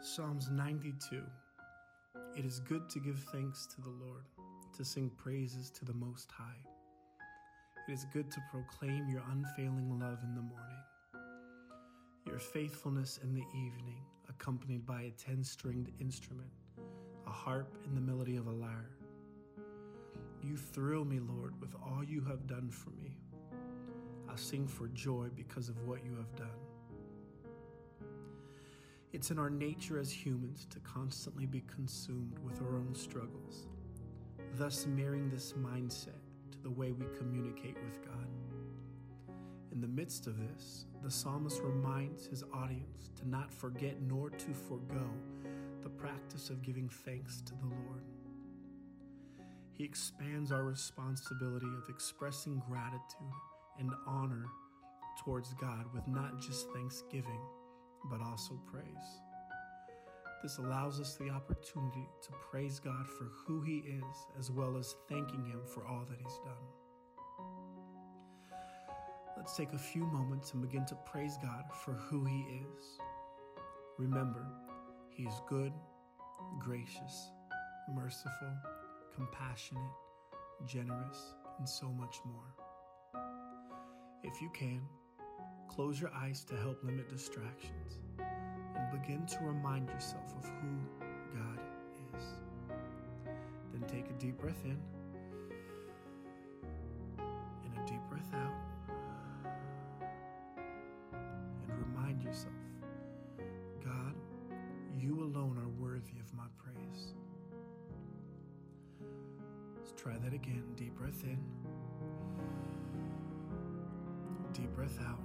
Psalms 92 It is good to give thanks to the Lord, to sing praises to the Most High. It is good to proclaim your unfailing love in the morning, your faithfulness in the evening, accompanied by a ten stringed instrument, a harp and the melody of a lyre. You thrill me, Lord, with all you have done for me. I'll sing for joy because of what you have done. It's in our nature as humans to constantly be consumed with our own struggles, thus mirroring this mindset to the way we communicate with God. In the midst of this, the psalmist reminds his audience to not forget nor to forego the practice of giving thanks to the Lord. He expands our responsibility of expressing gratitude and honor towards God with not just thanksgiving but also praise. This allows us the opportunity to praise God for who He is, as well as thanking Him for all that He's done. Let's take a few moments and begin to praise God for who He is. Remember, He is good, gracious, merciful, compassionate, generous, and so much more. If you can, Close your eyes to help limit distractions and begin to remind yourself of who God is. Then take a deep breath in and a deep breath out. And remind yourself God, you alone are worthy of my praise. Let's try that again. Deep breath in, deep breath out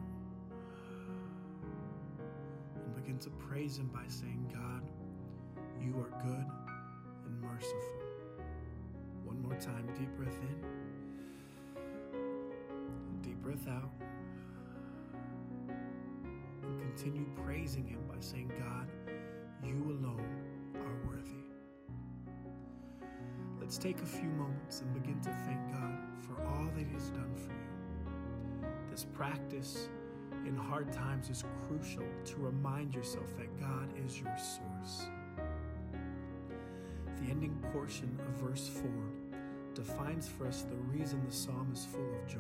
begin to praise Him by saying, God, you are good and merciful. One more time, deep breath in, deep breath out. And continue praising Him by saying, God, you alone are worthy. Let's take a few moments and begin to thank God for all that He has done for you. This practice in hard times is crucial to remind yourself that God is your source. The ending portion of verse 4 defines for us the reason the psalm is full of joy.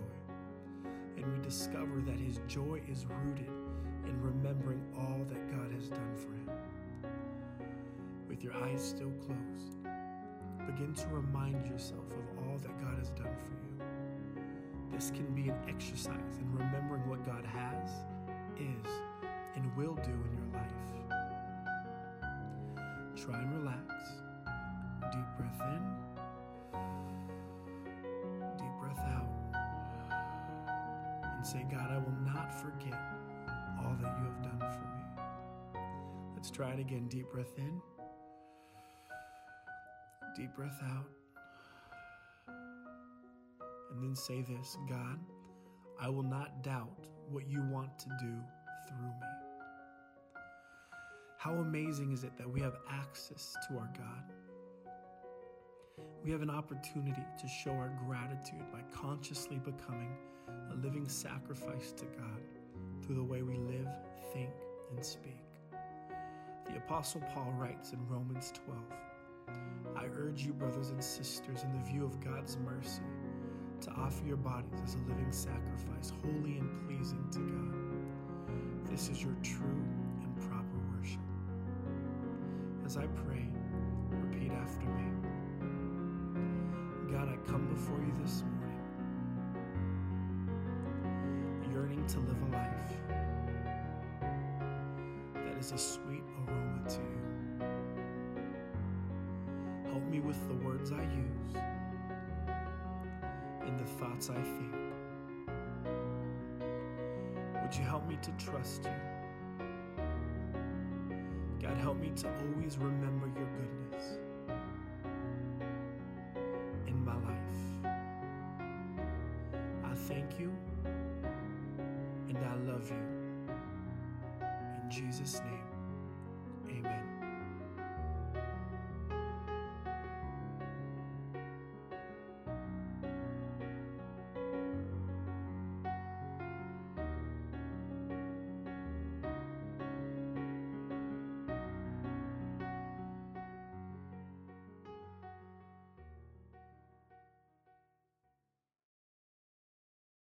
And we discover that his joy is rooted in remembering all that God has done for him. With your eyes still closed, begin to remind yourself of all that God has done for you. This can be an exercise in remembering what God has, is, and will do in your life. Try and relax. Deep breath in, deep breath out, and say, God, I will not forget all that you have done for me. Let's try it again. Deep breath in, deep breath out. And then say this God, I will not doubt what you want to do through me. How amazing is it that we have access to our God? We have an opportunity to show our gratitude by consciously becoming a living sacrifice to God through the way we live, think, and speak. The Apostle Paul writes in Romans 12 I urge you, brothers and sisters, in the view of God's mercy, offer your bodies as a living sacrifice, holy and pleasing to God. This is your true and proper worship. As I pray, repeat after me God, I come before you this morning, yearning to live a life that is a sweet aroma to you. Help me with the words I use in the thoughts I think. Would you help me to trust you? God, help me to always remember your goodness in my life. I thank you and I love you. In Jesus' name.